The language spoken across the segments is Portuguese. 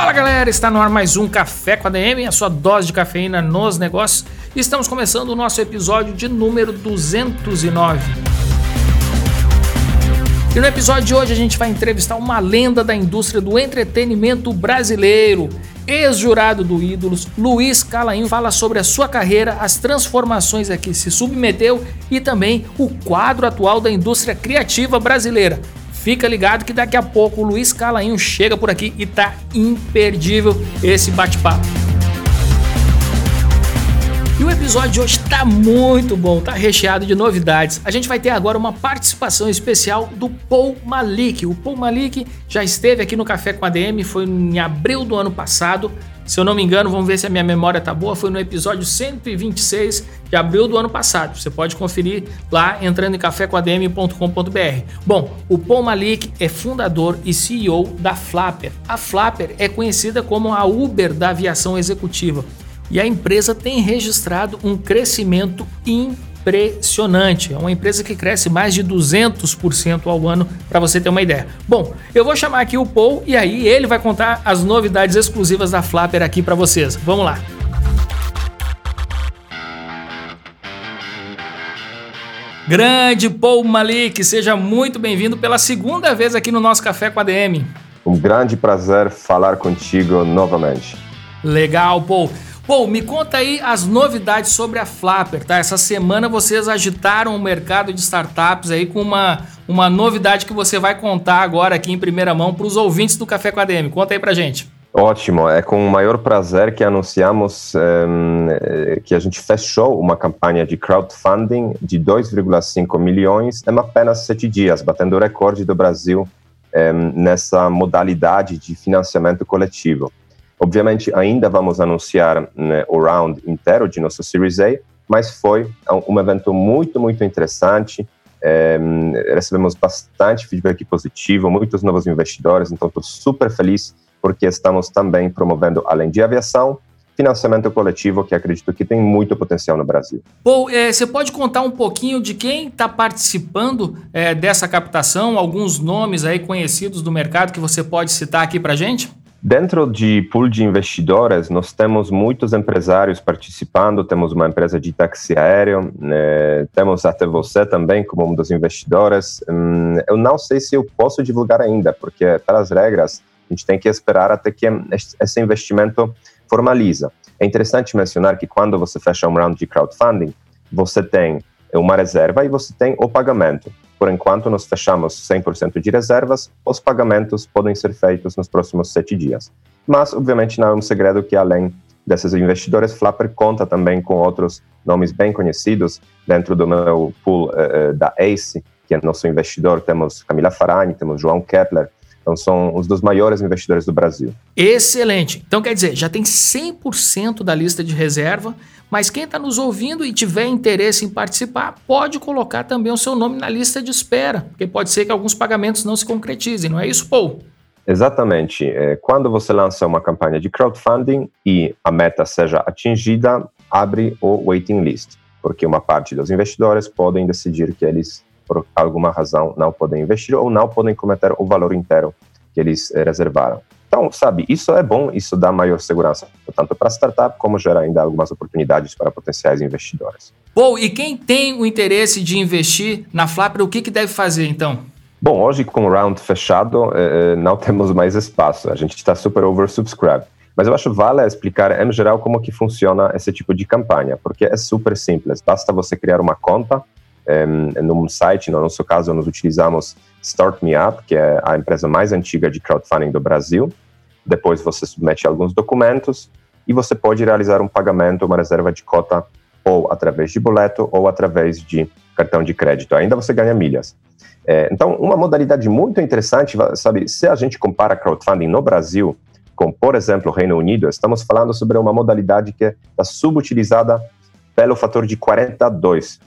Fala galera, está no ar mais um Café com a DM, a sua dose de cafeína nos negócios. Estamos começando o nosso episódio de número 209. E no episódio de hoje a gente vai entrevistar uma lenda da indústria do entretenimento brasileiro. Ex-jurado do Ídolos, Luiz Calainho fala sobre a sua carreira, as transformações a que se submeteu e também o quadro atual da indústria criativa brasileira. Fica ligado que daqui a pouco o Luiz Calainho chega por aqui e tá imperdível esse bate-papo. E o episódio de hoje está muito bom, está recheado de novidades. A gente vai ter agora uma participação especial do Paul Malik. O Paul Malik já esteve aqui no Café com a DM, foi em abril do ano passado. Se eu não me engano, vamos ver se a minha memória tá boa, foi no episódio 126 de abril do ano passado. Você pode conferir lá entrando em cafécoadm.com.br. Bom, o Paul Malik é fundador e CEO da Flapper. A Flapper é conhecida como a Uber da aviação executiva e a empresa tem registrado um crescimento impressionante. É uma empresa que cresce mais de 200% ao ano, para você ter uma ideia. Bom, eu vou chamar aqui o Paul e aí ele vai contar as novidades exclusivas da Flapper aqui para vocês. Vamos lá. Grande Paul Malik, seja muito bem-vindo pela segunda vez aqui no nosso Café com a DM. Um grande prazer falar contigo novamente. Legal, Paul. Bom, me conta aí as novidades sobre a Flapper, tá? Essa semana vocês agitaram o mercado de startups aí com uma, uma novidade que você vai contar agora aqui em primeira mão para os ouvintes do Café com a DM. Conta aí pra gente. Ótimo, é com o maior prazer que anunciamos um, que a gente fechou uma campanha de crowdfunding de 2,5 milhões em apenas sete dias, batendo o recorde do Brasil um, nessa modalidade de financiamento coletivo. Obviamente, ainda vamos anunciar né, o round inteiro de nosso Series A, mas foi um evento muito, muito interessante. É, recebemos bastante feedback positivo, muitos novos investidores, então estou super feliz porque estamos também promovendo, além de aviação, financiamento coletivo, que acredito que tem muito potencial no Brasil. Bom, é, você pode contar um pouquinho de quem está participando é, dessa captação, alguns nomes aí conhecidos do mercado que você pode citar aqui para gente? Dentro de pool de investidores, nós temos muitos empresários participando, temos uma empresa de táxi aéreo, né, temos até você também como um dos investidores. Hum, eu não sei se eu posso divulgar ainda, porque pelas regras a gente tem que esperar até que esse investimento formaliza. É interessante mencionar que quando você fecha um round de crowdfunding, você tem uma reserva e você tem o pagamento. Por enquanto, nós fechamos 100% de reservas, os pagamentos podem ser feitos nos próximos sete dias. Mas, obviamente, não é um segredo que, além desses investidores, Flapper conta também com outros nomes bem conhecidos. Dentro do meu pool uh, da ACE, que é nosso investidor, temos Camila Farani, temos João Kepler, então, são os dos maiores investidores do Brasil. Excelente. Então, quer dizer, já tem 100% da lista de reserva, mas quem está nos ouvindo e tiver interesse em participar, pode colocar também o seu nome na lista de espera, porque pode ser que alguns pagamentos não se concretizem, não é isso, Paul? Exatamente. É, quando você lança uma campanha de crowdfunding e a meta seja atingida, abre o waiting list, porque uma parte dos investidores podem decidir que eles por alguma razão não podem investir ou não podem cometer o valor inteiro que eles eh, reservaram. Então, sabe, isso é bom, isso dá maior segurança, tanto para a startup como gera ainda algumas oportunidades para potenciais investidores. Bom, e quem tem o interesse de investir na Flapper, o que, que deve fazer então? Bom, hoje com o round fechado, eh, eh não temos mais espaço, a gente está super oversubscribed. Mas eu acho vale explicar em geral como que funciona esse tipo de campanha, porque é super simples. Basta você criar uma conta num site, no nosso caso, nós utilizamos Start Me Up, que é a empresa mais antiga de crowdfunding do Brasil. Depois você submete alguns documentos e você pode realizar um pagamento, uma reserva de cota, ou através de boleto ou através de cartão de crédito. Ainda você ganha milhas. É, então, uma modalidade muito interessante, sabe, se a gente compara crowdfunding no Brasil com, por exemplo, o Reino Unido, estamos falando sobre uma modalidade que está subutilizada pelo fator de 42.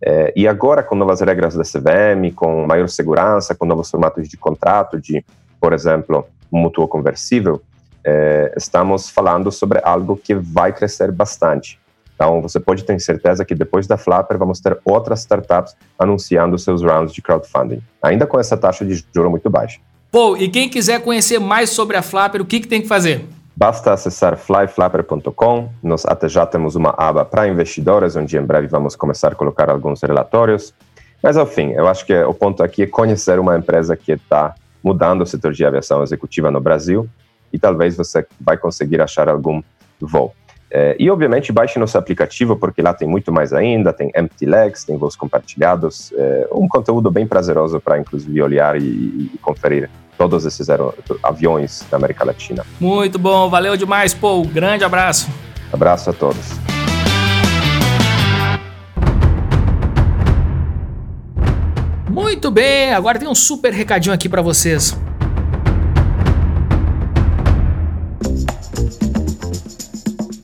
É, e agora, com novas regras da CVM, com maior segurança, com novos formatos de contrato, de, por exemplo, mútuo conversível, é, estamos falando sobre algo que vai crescer bastante. Então, você pode ter certeza que depois da Flapper vamos ter outras startups anunciando seus rounds de crowdfunding, ainda com essa taxa de juro muito baixa. Pô, e quem quiser conhecer mais sobre a Flapper, o que, que tem que fazer? Basta acessar flyflapper.com. Nós até já temos uma aba para investidores, onde em breve vamos começar a colocar alguns relatórios. Mas, ao fim, eu acho que o ponto aqui é conhecer uma empresa que está mudando o setor de aviação executiva no Brasil e talvez você vai conseguir achar algum voo. É, e, obviamente, baixe nosso aplicativo, porque lá tem muito mais ainda, tem empty legs, tem voos compartilhados, é, um conteúdo bem prazeroso para, inclusive, olhar e, e conferir todos esses aviões da América Latina. Muito bom, valeu demais, Paul. Grande abraço. Abraço a todos. Muito bem, agora tem um super recadinho aqui para vocês.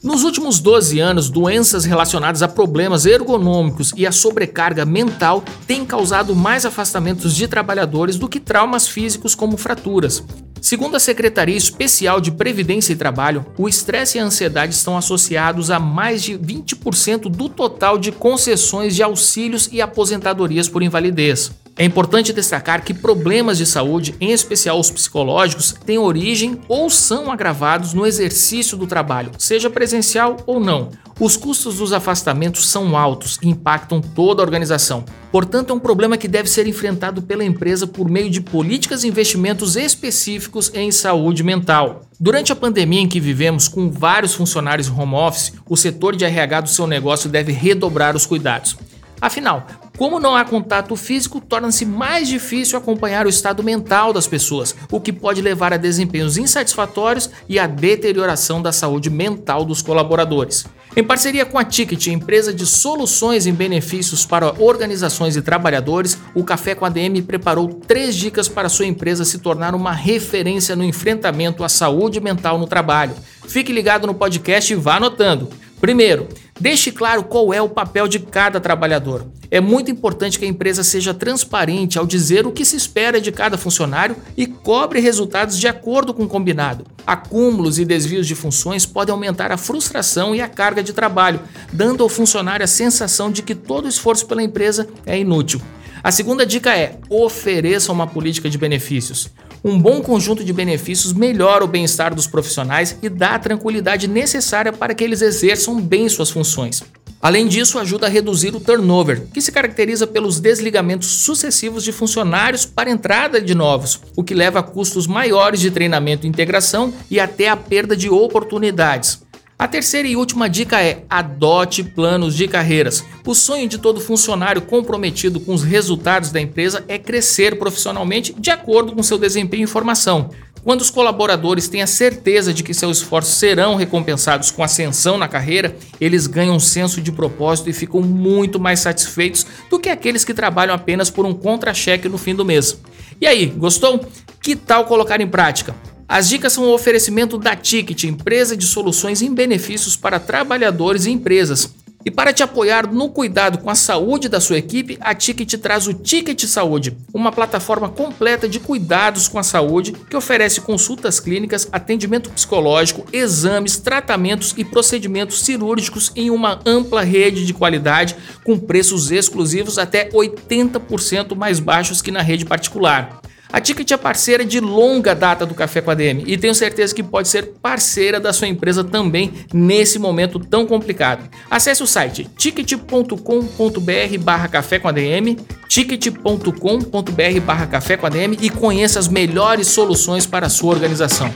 Nos últimos 12 anos, doenças relacionadas a problemas ergonômicos e a sobrecarga mental têm causado mais afastamentos de trabalhadores do que traumas físicos como fraturas. Segundo a Secretaria Especial de Previdência e Trabalho, o estresse e a ansiedade estão associados a mais de 20% do total de concessões de auxílios e aposentadorias por invalidez. É importante destacar que problemas de saúde, em especial os psicológicos, têm origem ou são agravados no exercício do trabalho, seja presencial ou não. Os custos dos afastamentos são altos e impactam toda a organização. Portanto, é um problema que deve ser enfrentado pela empresa por meio de políticas e investimentos específicos em saúde mental. Durante a pandemia em que vivemos, com vários funcionários home office, o setor de RH do seu negócio deve redobrar os cuidados. Afinal, como não há contato físico, torna-se mais difícil acompanhar o estado mental das pessoas, o que pode levar a desempenhos insatisfatórios e a deterioração da saúde mental dos colaboradores. Em parceria com a Ticket, empresa de soluções em benefícios para organizações e trabalhadores, o Café com a DM preparou três dicas para sua empresa se tornar uma referência no enfrentamento à saúde mental no trabalho. Fique ligado no podcast e vá anotando. Primeiro, deixe claro qual é o papel de cada trabalhador. É muito importante que a empresa seja transparente ao dizer o que se espera de cada funcionário e cobre resultados de acordo com o combinado. Acúmulos e desvios de funções podem aumentar a frustração e a carga de trabalho, dando ao funcionário a sensação de que todo esforço pela empresa é inútil. A segunda dica é: ofereça uma política de benefícios. Um bom conjunto de benefícios melhora o bem-estar dos profissionais e dá a tranquilidade necessária para que eles exerçam bem suas funções. Além disso, ajuda a reduzir o turnover, que se caracteriza pelos desligamentos sucessivos de funcionários para entrada de novos, o que leva a custos maiores de treinamento e integração e até a perda de oportunidades. A terceira e última dica é: adote planos de carreiras. O sonho de todo funcionário comprometido com os resultados da empresa é crescer profissionalmente de acordo com seu desempenho e formação. Quando os colaboradores têm a certeza de que seus esforços serão recompensados com ascensão na carreira, eles ganham um senso de propósito e ficam muito mais satisfeitos do que aqueles que trabalham apenas por um contra-cheque no fim do mês. E aí, gostou? Que tal colocar em prática? As dicas são um oferecimento da Ticket, empresa de soluções em benefícios para trabalhadores e empresas. E para te apoiar no cuidado com a saúde da sua equipe, a Ticket traz o Ticket Saúde, uma plataforma completa de cuidados com a saúde que oferece consultas clínicas, atendimento psicológico, exames, tratamentos e procedimentos cirúrgicos em uma ampla rede de qualidade com preços exclusivos até 80% mais baixos que na rede particular. A Ticket é parceira de longa data do Café com a DM e tenho certeza que pode ser parceira da sua empresa também nesse momento tão complicado. Acesse o site ticket.com.br barra café com ADM, ticket.com.br barra café com e conheça as melhores soluções para a sua organização.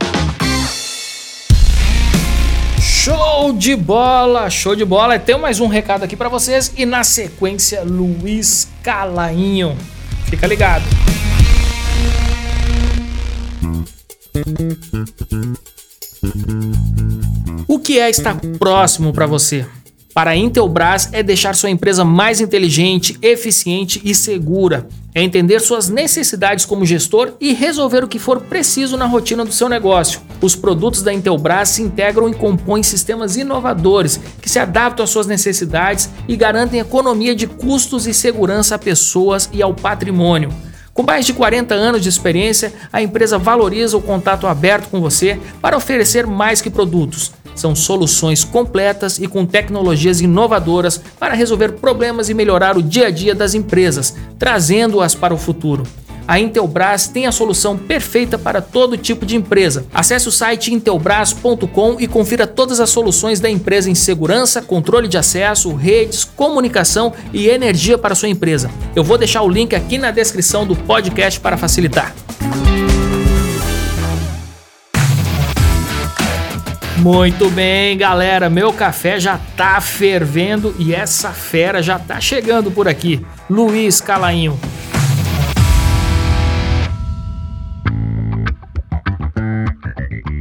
Show de bola, show de bola. Tem mais um recado aqui para vocês e na sequência Luiz Calainho. Fica ligado. O que é estar próximo para você? Para a Intelbras é deixar sua empresa mais inteligente, eficiente e segura. É entender suas necessidades como gestor e resolver o que for preciso na rotina do seu negócio. Os produtos da Intelbras se integram e compõem sistemas inovadores que se adaptam às suas necessidades e garantem economia de custos e segurança a pessoas e ao patrimônio. Com mais de 40 anos de experiência, a empresa valoriza o contato aberto com você para oferecer mais que produtos. São soluções completas e com tecnologias inovadoras para resolver problemas e melhorar o dia a dia das empresas, trazendo-as para o futuro a Intelbras tem a solução perfeita para todo tipo de empresa. Acesse o site intelbras.com e confira todas as soluções da empresa em segurança, controle de acesso, redes, comunicação e energia para sua empresa. Eu vou deixar o link aqui na descrição do podcast para facilitar. Muito bem, galera. Meu café já tá fervendo e essa fera já tá chegando por aqui. Luiz Calainho.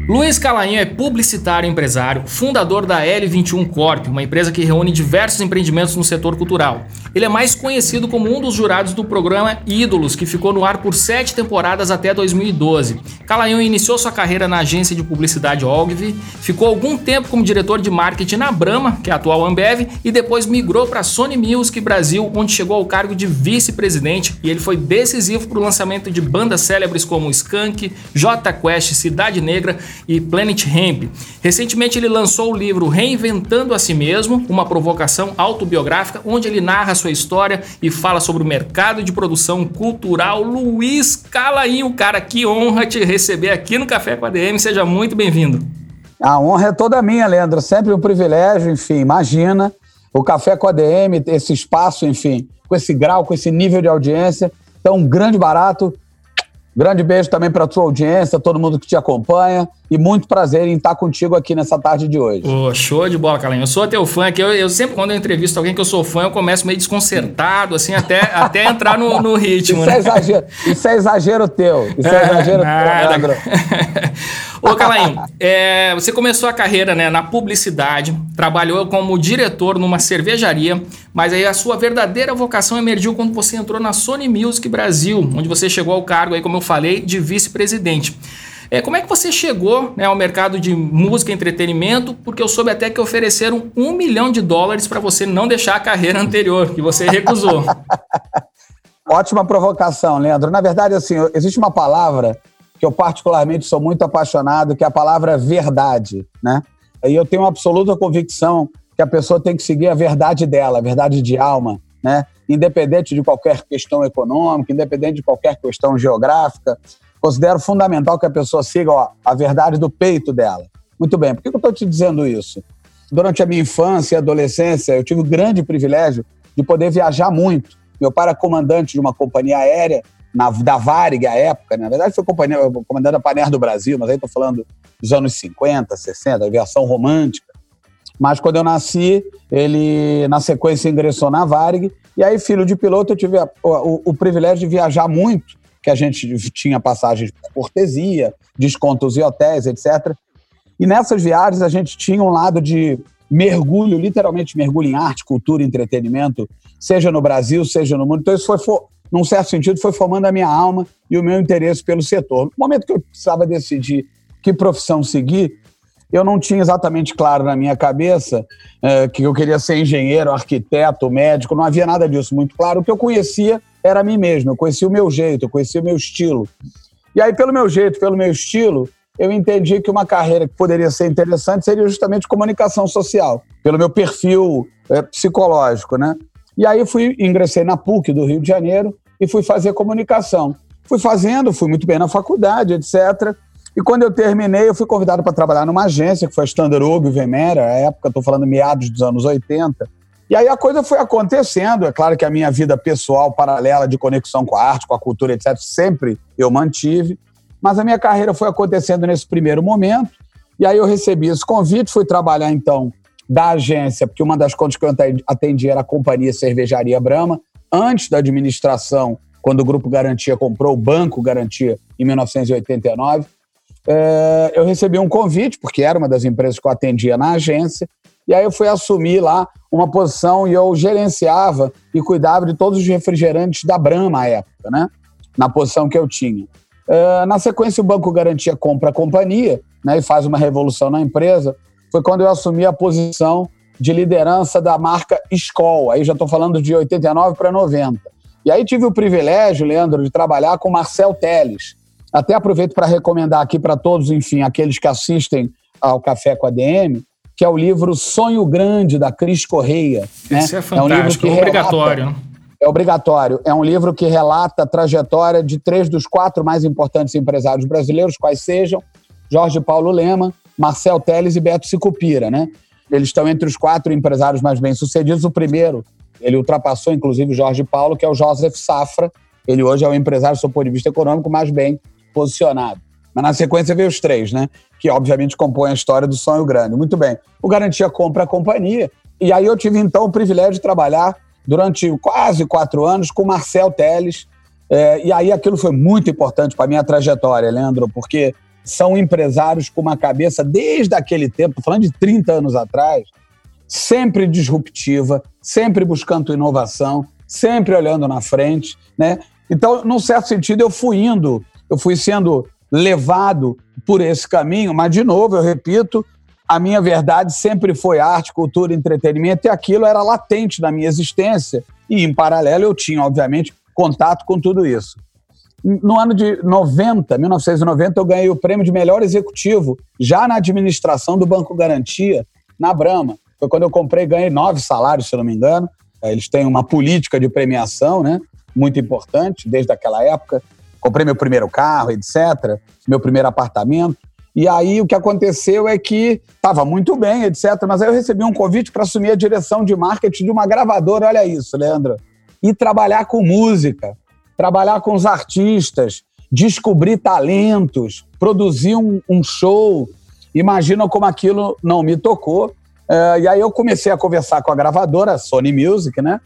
Luiz Calainho é publicitário empresário, fundador da L21 Corp, uma empresa que reúne diversos empreendimentos no setor cultural. Ele é mais conhecido como um dos jurados do programa Ídolos, que ficou no ar por sete temporadas até 2012. Calainho iniciou sua carreira na agência de publicidade Ogilvy, ficou algum tempo como diretor de marketing na Brahma, que é a atual Ambev, e depois migrou para a Sony Music Brasil, onde chegou ao cargo de vice-presidente e ele foi decisivo para o lançamento de bandas célebres como Skank, J Quest, Cidade Negra e Planet Hemp. Recentemente ele lançou o livro Reinventando a Si Mesmo, uma provocação autobiográfica, onde ele narra sua história e fala sobre o mercado de produção cultural. Luiz Calainho, cara, que honra te receber aqui no Café com a DM. Seja muito bem-vindo. A honra é toda minha, Leandro. Sempre um privilégio, enfim, imagina o Café com a DM, esse espaço, enfim, com esse grau, com esse nível de audiência. Então, um grande barato. Grande beijo também para a tua audiência, todo mundo que te acompanha. E muito prazer em estar contigo aqui nessa tarde de hoje. Oh, show de bola, Calinho. Eu sou teu fã aqui. Eu, eu, sempre, quando eu entrevisto alguém que eu sou fã, eu começo meio desconcertado, assim, até, até entrar no, no ritmo. Isso, é né? é exagero, isso é exagero teu. Isso é, é exagero nada. teu, Ô, Calainho, é, você começou a carreira né, na publicidade, trabalhou como diretor numa cervejaria, mas aí a sua verdadeira vocação emergiu quando você entrou na Sony Music Brasil, onde você chegou ao cargo, aí, como eu falei, de vice-presidente. É, como é que você chegou né, ao mercado de música e entretenimento? Porque eu soube até que ofereceram um milhão de dólares para você não deixar a carreira anterior, que você recusou. Ótima provocação, Leandro. Na verdade, assim, existe uma palavra que eu particularmente sou muito apaixonado, que é a palavra verdade, né? E eu tenho absoluta convicção que a pessoa tem que seguir a verdade dela, a verdade de alma, né? Independente de qualquer questão econômica, independente de qualquer questão geográfica, considero fundamental que a pessoa siga ó, a verdade do peito dela. Muito bem, por que eu estou te dizendo isso? Durante a minha infância e adolescência, eu tive o grande privilégio de poder viajar muito. Meu pai era comandante de uma companhia aérea na, da Varig à época, né? na verdade foi companhia, comandante da Paner do Brasil, mas aí estou falando dos anos 50, 60, aviação romântica. Mas quando eu nasci, ele na sequência ingressou na Varig, e aí, filho de piloto, eu tive a, o, o, privilégio de viajar muito, que a gente tinha passagens por cortesia, descontos em hotéis, etc. E nessas viagens a gente tinha um lado de mergulho, literalmente mergulho em arte, cultura, entretenimento, seja no Brasil, seja no mundo. Então isso foi, num certo sentido, foi formando a minha alma e o meu interesse pelo setor. No momento que eu precisava decidir que profissão seguir, eu não tinha exatamente claro na minha cabeça é, que eu queria ser engenheiro, arquiteto, médico, não havia nada disso muito claro. O que eu conhecia era a mim mesmo, eu conhecia o meu jeito, eu conhecia o meu estilo. E aí, pelo meu jeito, pelo meu estilo, eu entendi que uma carreira que poderia ser interessante seria justamente comunicação social, pelo meu perfil é, psicológico, né? E aí fui, ingressei na PUC do Rio de Janeiro e fui fazer comunicação. Fui fazendo, fui muito bem na faculdade, etc. E quando eu terminei, eu fui convidado para trabalhar numa agência, que foi a Standard Oak Vemera, à época, estou falando meados dos anos 80. E aí a coisa foi acontecendo. É claro que a minha vida pessoal, paralela de conexão com a arte, com a cultura, etc., sempre eu mantive. Mas a minha carreira foi acontecendo nesse primeiro momento. E aí eu recebi esse convite, fui trabalhar então da agência, porque uma das contas que eu atendi era a companhia Cervejaria Brahma, antes da administração, quando o Grupo Garantia comprou o Banco Garantia em 1989. É, eu recebi um convite, porque era uma das empresas que eu atendia na agência, e aí eu fui assumir lá uma posição e eu gerenciava e cuidava de todos os refrigerantes da Brahma à época, né? Na posição que eu tinha. Uh, na sequência, o Banco Garantia compra a companhia né, e faz uma revolução na empresa, foi quando eu assumi a posição de liderança da marca Skoll. Aí já estou falando de 89 para 90. E aí tive o privilégio, Leandro, de trabalhar com Marcel Teles. Até aproveito para recomendar aqui para todos, enfim, aqueles que assistem ao Café com a DM, que é o livro Sonho Grande, da Cris Correia. Né? Isso é fantástico, é, um livro que é obrigatório. Relata, é obrigatório. É um livro que relata a trajetória de três dos quatro mais importantes empresários brasileiros, quais sejam Jorge Paulo Lema, Marcel Teles e Beto Sicupira, né? Eles estão entre os quatro empresários mais bem-sucedidos. O primeiro, ele ultrapassou, inclusive, o Jorge Paulo, que é o Joseph Safra. Ele hoje é o empresário, do ponto de vista econômico, mais bem posicionado. Mas na sequência veio os três, né? Que obviamente compõem a história do sonho grande. Muito bem. O Garantia compra a companhia. E aí eu tive então o privilégio de trabalhar durante quase quatro anos com Marcel Teles. É, e aí aquilo foi muito importante para a minha trajetória, Leandro, porque são empresários com uma cabeça, desde aquele tempo, falando de 30 anos atrás, sempre disruptiva, sempre buscando inovação, sempre olhando na frente, né? Então, num certo sentido, eu fui indo, eu fui sendo levado por esse caminho, mas, de novo, eu repito, a minha verdade sempre foi arte, cultura, entretenimento, e aquilo era latente na minha existência, e, em paralelo, eu tinha, obviamente, contato com tudo isso. No ano de 90, 1990, eu ganhei o prêmio de melhor executivo, já na administração do Banco Garantia, na Brama. Foi quando eu comprei, ganhei nove salários, se não me engano. Eles têm uma política de premiação, né? Muito importante, desde aquela época comprei meu primeiro carro, etc., meu primeiro apartamento. E aí o que aconteceu é que estava muito bem, etc., mas aí eu recebi um convite para assumir a direção de marketing de uma gravadora, olha isso, Leandro, e trabalhar com música, trabalhar com os artistas, descobrir talentos, produzir um, um show. Imagina como aquilo não me tocou. Uh, e aí eu comecei a conversar com a gravadora, Sony Music, né?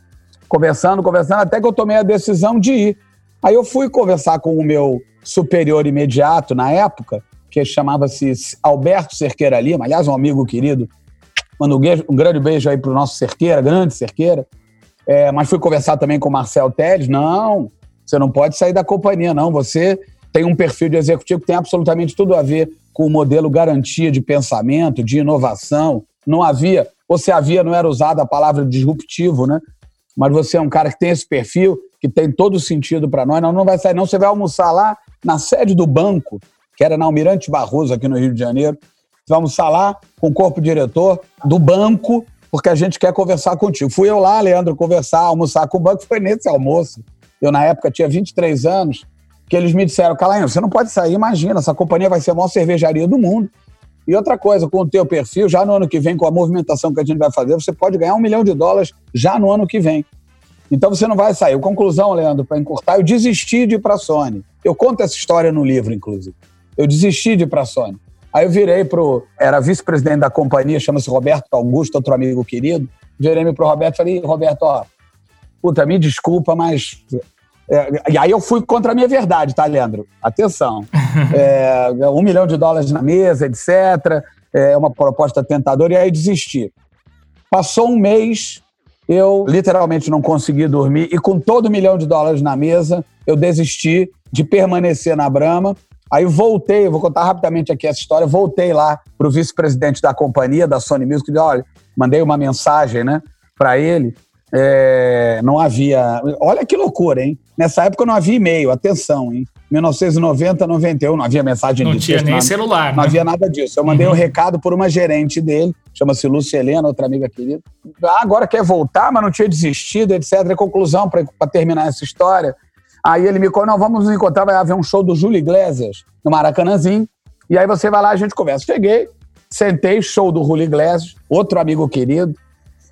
Conversando, conversando, até que eu tomei a decisão de ir. Aí eu fui conversar com o meu superior imediato na época, que chamava-se Alberto Cerqueira Lima, aliás, um amigo querido. Mando um grande beijo aí pro nosso Cerqueira, grande Cerqueira. É, mas fui conversar também com o Marcel Teles. Não, você não pode sair da companhia, não. Você tem um perfil de executivo que tem absolutamente tudo a ver com o modelo garantia de pensamento, de inovação. Não havia, ou se havia, não era usada a palavra disruptivo, né? Mas você é um cara que tem esse perfil que tem todo sentido para nós. Não, não vai sair, não. Você vai almoçar lá na sede do banco, que era na Almirante Barroso, aqui no Rio de Janeiro. Você vai almoçar lá com o corpo diretor do banco, porque a gente quer conversar contigo. Fui eu lá, Leandro, conversar, almoçar com o banco. Foi nesse almoço. Eu, na época, tinha 23 anos, que eles me disseram: Calainho, você não pode sair, imagina, essa companhia vai ser a maior cervejaria do mundo. E outra coisa, com o teu perfil, já no ano que vem, com a movimentação que a gente vai fazer, você pode ganhar um milhão de dólares já no ano que vem. Então você não vai sair. Conclusão, Leandro, para encurtar, eu desisti de ir para a Sony. Eu conto essa história no livro, inclusive. Eu desisti de ir para a Sony. Aí eu virei pro. Era vice-presidente da companhia, chama-se Roberto Augusto, outro amigo querido. Virei-me pro Roberto e falei: Roberto, ó, puta, me desculpa, mas. É, e aí eu fui contra a minha verdade, tá, Leandro? Atenção. É, um milhão de dólares na mesa, etc. É uma proposta tentadora, e aí desisti. Passou um mês, eu literalmente não consegui dormir e com todo um milhão de dólares na mesa, eu desisti de permanecer na Brama. Aí voltei, vou contar rapidamente aqui essa história, voltei lá para o vice-presidente da companhia, da Sony Music, e disse, olha, mandei uma mensagem né, para ele, é, não havia... Olha que loucura, hein? Nessa época não havia e-mail, atenção, hein? 1990, 91, não havia mensagem não de tinha nem nada, celular. Não né? havia nada disso. Eu mandei uhum. um recado por uma gerente dele, chama-se Lúcia Helena, outra amiga querida. Ah, agora quer voltar, mas não tinha desistido, etc. E conclusão, para terminar essa história. Aí ele me contou, não, vamos nos encontrar, vai haver um show do Júlio Iglesias no Maracanãzinho. E aí você vai lá, a gente conversa. Cheguei, sentei, show do Júlio Iglesias, outro amigo querido.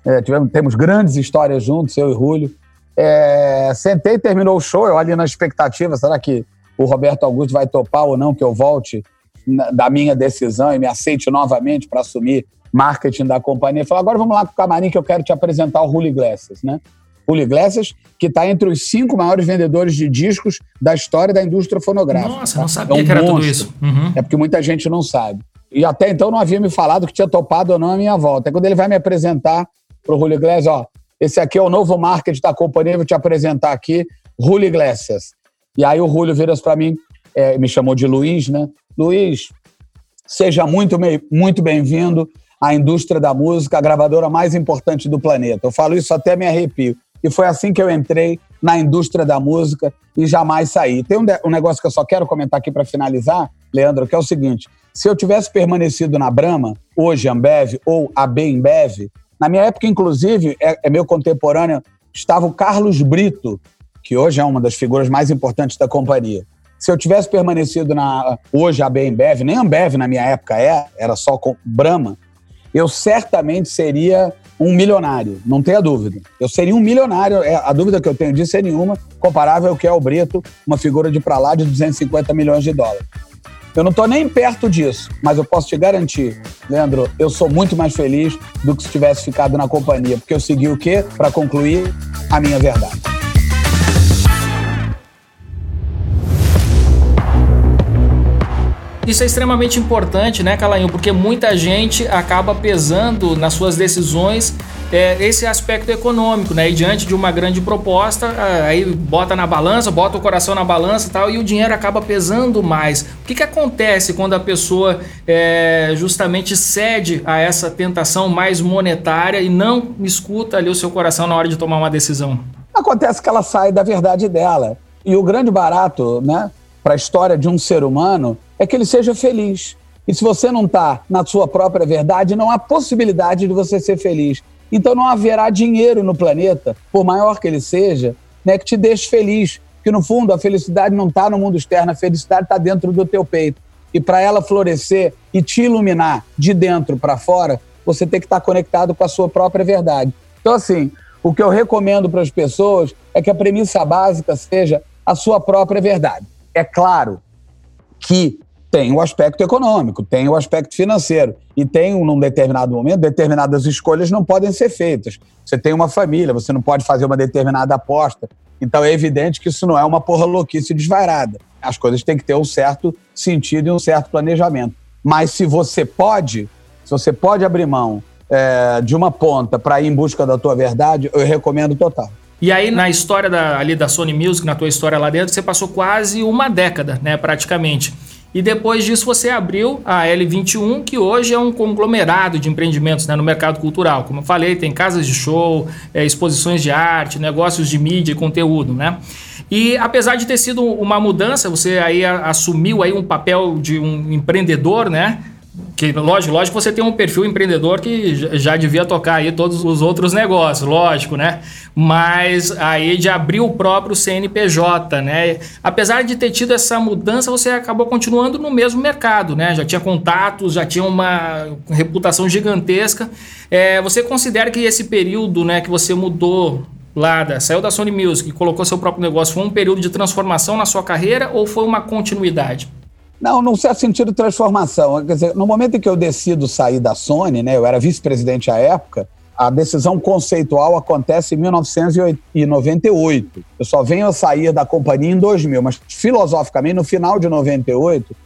É, tivemos, temos grandes histórias juntos, eu e Júlio. É, sentei, terminou o show, eu ali na expectativa, será que o Roberto Augusto vai topar ou não que eu volte na, da minha decisão e me aceite novamente para assumir marketing da companhia. Falei, agora vamos lá para o camarim que eu quero te apresentar o Julio Iglesias, né? Julio Iglesias, que está entre os cinco maiores vendedores de discos da história da indústria fonográfica. Nossa, tá? não sabia é um que era monstro. tudo isso. Uhum. É porque muita gente não sabe. E até então não havia me falado que tinha topado ou não a minha volta. É quando ele vai me apresentar para o Julio Iglesias, ó, esse aqui é o novo marketing da companhia, vou te apresentar aqui, Julio Iglesias. E aí o Julio vira para mim, é, me chamou de Luiz, né? Luiz, seja muito, muito bem-vindo à indústria da música, a gravadora mais importante do planeta. Eu falo isso até me arrepio. E foi assim que eu entrei na indústria da música e jamais saí. Tem um, um negócio que eu só quero comentar aqui para finalizar, Leandro, que é o seguinte: se eu tivesse permanecido na Brahma, hoje Ambev ou AB Embev, na minha época, inclusive, é, é meu contemporâneo, estava o Carlos Brito, que hoje é uma das figuras mais importantes da companhia. Se eu tivesse permanecido na hoje a Ambev, nem Ambev na minha época é, era só com Brahma, eu certamente seria um milionário, não tenha dúvida. Eu seria um milionário, é, a dúvida que eu tenho disso é nenhuma, comparável ao que é o Brito, uma figura de pra lá de 250 milhões de dólares. Eu não estou nem perto disso, mas eu posso te garantir, Leandro, eu sou muito mais feliz do que se tivesse ficado na companhia, porque eu segui o quê? Para concluir, a minha verdade. Isso é extremamente importante, né, Calainho? Porque muita gente acaba pesando nas suas decisões é, esse aspecto econômico, né? E diante de uma grande proposta, aí bota na balança, bota o coração na balança e tal, e o dinheiro acaba pesando mais. O que, que acontece quando a pessoa é, justamente cede a essa tentação mais monetária e não escuta ali o seu coração na hora de tomar uma decisão? Acontece que ela sai da verdade dela. E o grande barato, né, para a história de um ser humano é que ele seja feliz. E se você não está na sua própria verdade, não há possibilidade de você ser feliz. Então não haverá dinheiro no planeta, por maior que ele seja, né, que te deixe feliz. Porque no fundo a felicidade não está no mundo externo, a felicidade está dentro do teu peito. E para ela florescer e te iluminar de dentro para fora, você tem que estar tá conectado com a sua própria verdade. Então, assim, o que eu recomendo para as pessoas é que a premissa básica seja a sua própria verdade. É claro que tem o aspecto econômico, tem o aspecto financeiro. E tem, num determinado momento, determinadas escolhas não podem ser feitas. Você tem uma família, você não pode fazer uma determinada aposta. Então é evidente que isso não é uma porra louquice desvairada. As coisas têm que ter um certo sentido e um certo planejamento. Mas se você pode, se você pode abrir mão é, de uma ponta para ir em busca da tua verdade, eu recomendo total. E aí, na história da, ali da Sony Music, na tua história lá dentro, você passou quase uma década, né, praticamente. E depois disso você abriu a L21, que hoje é um conglomerado de empreendimentos né, no mercado cultural. Como eu falei, tem casas de show, é, exposições de arte, negócios de mídia e conteúdo, né? E apesar de ter sido uma mudança, você aí assumiu aí um papel de um empreendedor, né? Que, lógico, lógico, você tem um perfil empreendedor que já devia tocar aí todos os outros negócios, lógico, né? Mas aí de abrir o próprio CNPJ, né? Apesar de ter tido essa mudança, você acabou continuando no mesmo mercado, né? Já tinha contatos, já tinha uma reputação gigantesca. É, você considera que esse período, né, que você mudou lá, da, saiu da Sony Music e colocou seu próprio negócio, foi um período de transformação na sua carreira ou foi uma continuidade? Não, não certo sentido transformação. Quer dizer, no momento em que eu decido sair da Sony, né, eu era vice-presidente à época, a decisão conceitual acontece em 1998. Eu só venho a sair da companhia em 2000, mas filosoficamente, no final de 98,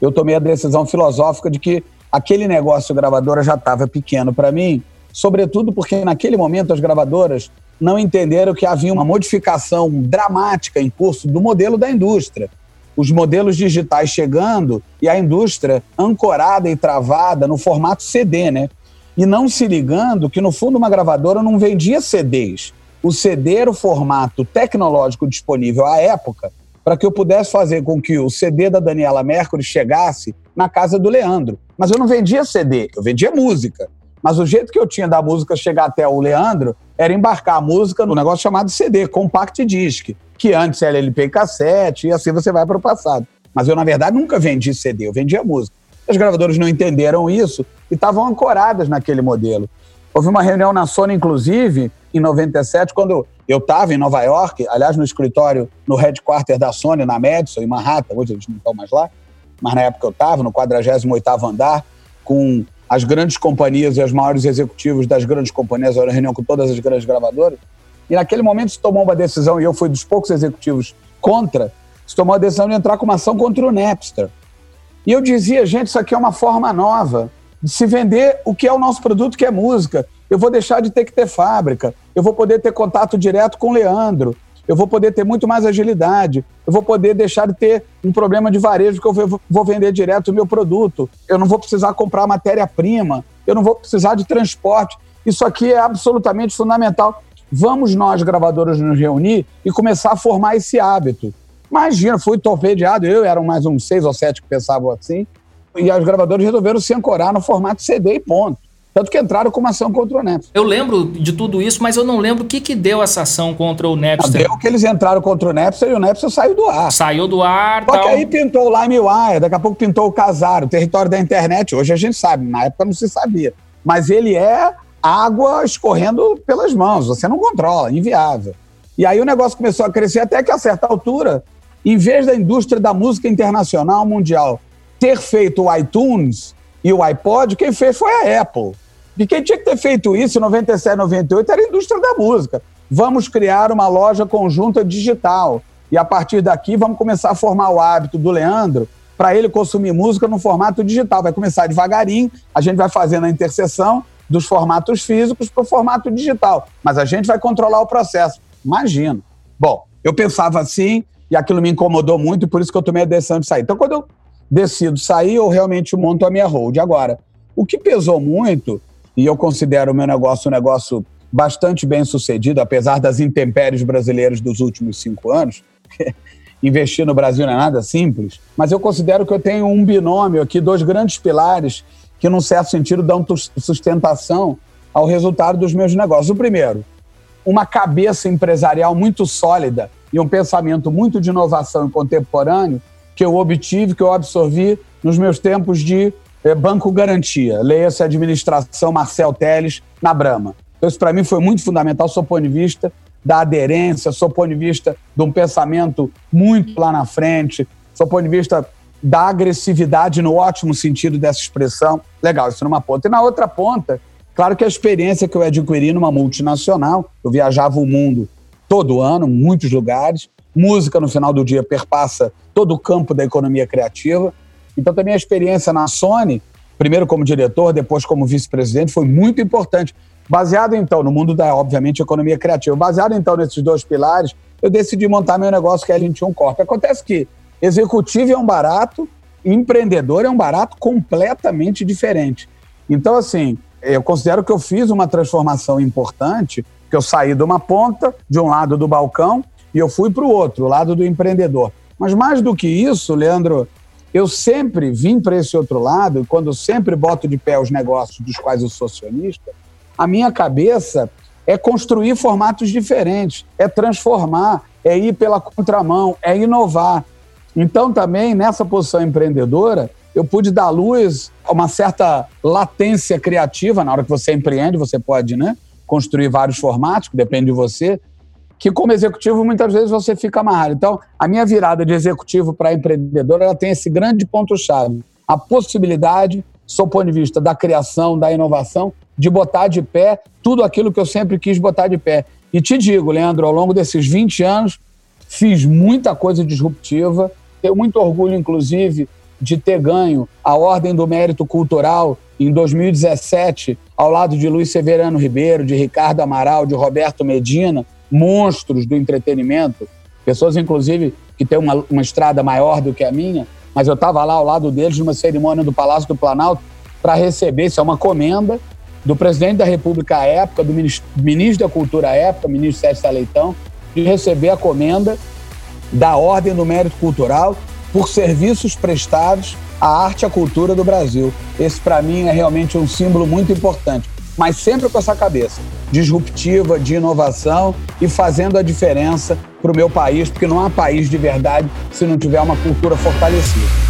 eu tomei a decisão filosófica de que aquele negócio gravadora já estava pequeno para mim, sobretudo porque naquele momento as gravadoras não entenderam que havia uma modificação dramática em curso do modelo da indústria os modelos digitais chegando e a indústria ancorada e travada no formato CD, né? E não se ligando que, no fundo, uma gravadora não vendia CDs. O CD era o formato tecnológico disponível à época para que eu pudesse fazer com que o CD da Daniela Mercury chegasse na casa do Leandro. Mas eu não vendia CD, eu vendia música. Mas o jeito que eu tinha da música chegar até o Leandro era embarcar a música no negócio chamado CD, Compact Disc que antes era LP e cassete, e assim você vai para o passado. Mas eu, na verdade, nunca vendi CD, eu vendia música. As gravadoras não entenderam isso e estavam ancoradas naquele modelo. Houve uma reunião na Sony, inclusive, em 97, quando eu estava em Nova York, aliás, no escritório, no headquarter da Sony, na Madison, em Manhattan, hoje eles não estão mais lá, mas na época eu estava, no 48º andar, com as grandes companhias e os maiores executivos das grandes companhias, era reunião com todas as grandes gravadoras, e naquele momento se tomou uma decisão, e eu fui dos poucos executivos contra, se tomou a decisão de entrar com uma ação contra o Napster. E eu dizia, gente, isso aqui é uma forma nova de se vender o que é o nosso produto, que é música. Eu vou deixar de ter que ter fábrica, eu vou poder ter contato direto com o Leandro. Eu vou poder ter muito mais agilidade, eu vou poder deixar de ter um problema de varejo, que eu vou vender direto o meu produto, eu não vou precisar comprar matéria-prima, eu não vou precisar de transporte. Isso aqui é absolutamente fundamental. Vamos nós, gravadoras, nos reunir e começar a formar esse hábito. Imagina, fui torpedeado, eu eram mais uns seis ou sete que pensavam assim, e as gravadoras resolveram se ancorar no formato CD e ponto. Tanto que entraram com uma ação contra o Napster. Eu lembro de tudo isso, mas eu não lembro o que, que deu essa ação contra o Napster. Deu que eles entraram contra o Napster e o Napster saiu do ar. Saiu do ar, Só tal. que aí pintou o LimeWire, daqui a pouco pintou o Casar, o território da internet. Hoje a gente sabe, na época não se sabia. Mas ele é água escorrendo pelas mãos, você não controla, inviável. E aí o negócio começou a crescer até que a certa altura, em vez da indústria da música internacional mundial ter feito o iTunes e o iPod, quem fez foi a Apple. E quem tinha que ter feito isso em 97, 98 era a indústria da música. Vamos criar uma loja conjunta digital. E a partir daqui vamos começar a formar o hábito do Leandro para ele consumir música no formato digital. Vai começar devagarinho, a gente vai fazendo a interseção dos formatos físicos para o formato digital. Mas a gente vai controlar o processo. Imagina. Bom, eu pensava assim e aquilo me incomodou muito, e por isso que eu tomei a decisão de sair. Então, quando eu decido sair, eu realmente monto a minha hold. Agora, o que pesou muito e eu considero o meu negócio um negócio bastante bem sucedido, apesar das intempéries brasileiras dos últimos cinco anos. Investir no Brasil não é nada simples, mas eu considero que eu tenho um binômio aqui, dois grandes pilares que, num certo sentido, dão sustentação ao resultado dos meus negócios. O primeiro, uma cabeça empresarial muito sólida e um pensamento muito de inovação e contemporâneo que eu obtive, que eu absorvi nos meus tempos de Banco Garantia, leia-se Administração Marcel Teles, na Brama. Então, isso para mim foi muito fundamental, sou ponto de vista da aderência, sou ponto de vista de um pensamento muito lá na frente, sou ponto de vista da agressividade no ótimo sentido dessa expressão. Legal, isso numa ponta. E na outra ponta, claro que a experiência que eu adquiri numa multinacional, eu viajava o mundo todo ano, muitos lugares, música no final do dia perpassa todo o campo da economia criativa, então, também a experiência na Sony, primeiro como diretor, depois como vice-presidente, foi muito importante. Baseado, então, no mundo da, obviamente, economia criativa, baseado, então, nesses dois pilares, eu decidi montar meu negócio que é a 21 Corp. Acontece que executivo é um barato, empreendedor é um barato completamente diferente. Então, assim, eu considero que eu fiz uma transformação importante, que eu saí de uma ponta, de um lado do balcão, e eu fui para o outro, o lado do empreendedor. Mas mais do que isso, Leandro, eu sempre vim para esse outro lado, e quando sempre boto de pé os negócios dos quais eu sou acionista, a minha cabeça é construir formatos diferentes, é transformar, é ir pela contramão, é inovar. Então, também, nessa posição empreendedora, eu pude dar luz a uma certa latência criativa. Na hora que você empreende, você pode né, construir vários formatos, que depende de você que como executivo muitas vezes você fica amarrado. Então, a minha virada de executivo para empreendedor, ela tem esse grande ponto-chave. A possibilidade, sob o ponto de vista da criação, da inovação, de botar de pé tudo aquilo que eu sempre quis botar de pé. E te digo, Leandro, ao longo desses 20 anos, fiz muita coisa disruptiva, tenho muito orgulho, inclusive, de ter ganho a Ordem do Mérito Cultural em 2017, ao lado de Luiz Severano Ribeiro, de Ricardo Amaral, de Roberto Medina, monstros do entretenimento, pessoas, inclusive, que têm uma, uma estrada maior do que a minha, mas eu estava lá ao lado deles numa cerimônia do Palácio do Planalto para receber, isso é uma comenda, do presidente da República à época, do ministro, ministro da Cultura à época, ministro Sérgio Leitão, de receber a comenda da Ordem do Mérito Cultural por serviços prestados à arte e à cultura do Brasil. Esse, para mim, é realmente um símbolo muito importante mas sempre com essa cabeça disruptiva, de inovação e fazendo a diferença para o meu país, porque não há país de verdade se não tiver uma cultura fortalecida.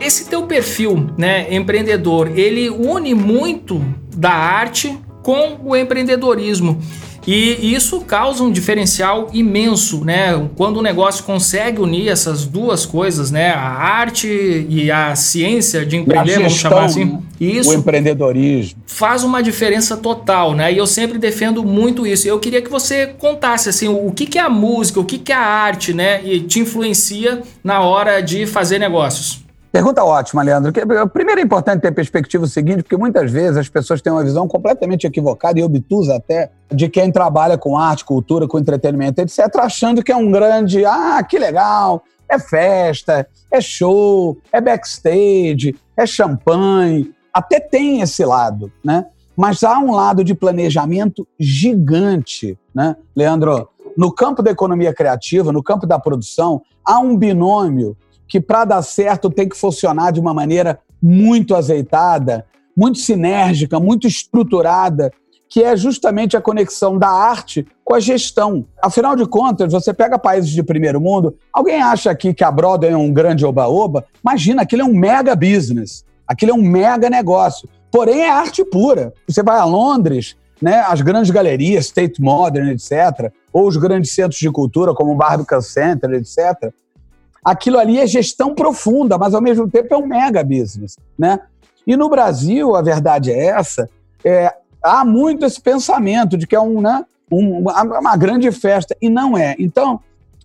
Esse teu perfil, né, empreendedor, ele une muito da arte com o empreendedorismo. E isso causa um diferencial imenso, né? Quando o negócio consegue unir essas duas coisas, né? A arte e a ciência de empreender, vamos chamar assim. Isso. O empreendedorismo. Faz uma diferença total, né? E eu sempre defendo muito isso. Eu queria que você contasse, assim, o que, que é a música, o que, que é a arte, né? E te influencia na hora de fazer negócios. Pergunta ótima, Leandro. Primeiro é importante ter perspectiva o seguinte, porque muitas vezes as pessoas têm uma visão completamente equivocada e obtusa até de quem trabalha com arte, cultura, com entretenimento, etc., achando que é um grande, ah, que legal, é festa, é show, é backstage, é champanhe. Até tem esse lado, né? Mas há um lado de planejamento gigante, né, Leandro? No campo da economia criativa, no campo da produção, há um binômio que para dar certo tem que funcionar de uma maneira muito azeitada, muito sinérgica, muito estruturada, que é justamente a conexão da arte com a gestão. Afinal de contas, você pega países de primeiro mundo, alguém acha aqui que a Broadway é um grande oba-oba? Imagina, aquilo é um mega business, aquilo é um mega negócio. Porém, é arte pura. Você vai a Londres, né, as grandes galerias, State Modern, etc., ou os grandes centros de cultura, como o Barbican Center, etc., aquilo ali é gestão profunda, mas ao mesmo tempo é um mega business, né? E no Brasil, a verdade é essa, é, há muito esse pensamento de que é um, né, um, uma, grande festa, e não é. Então,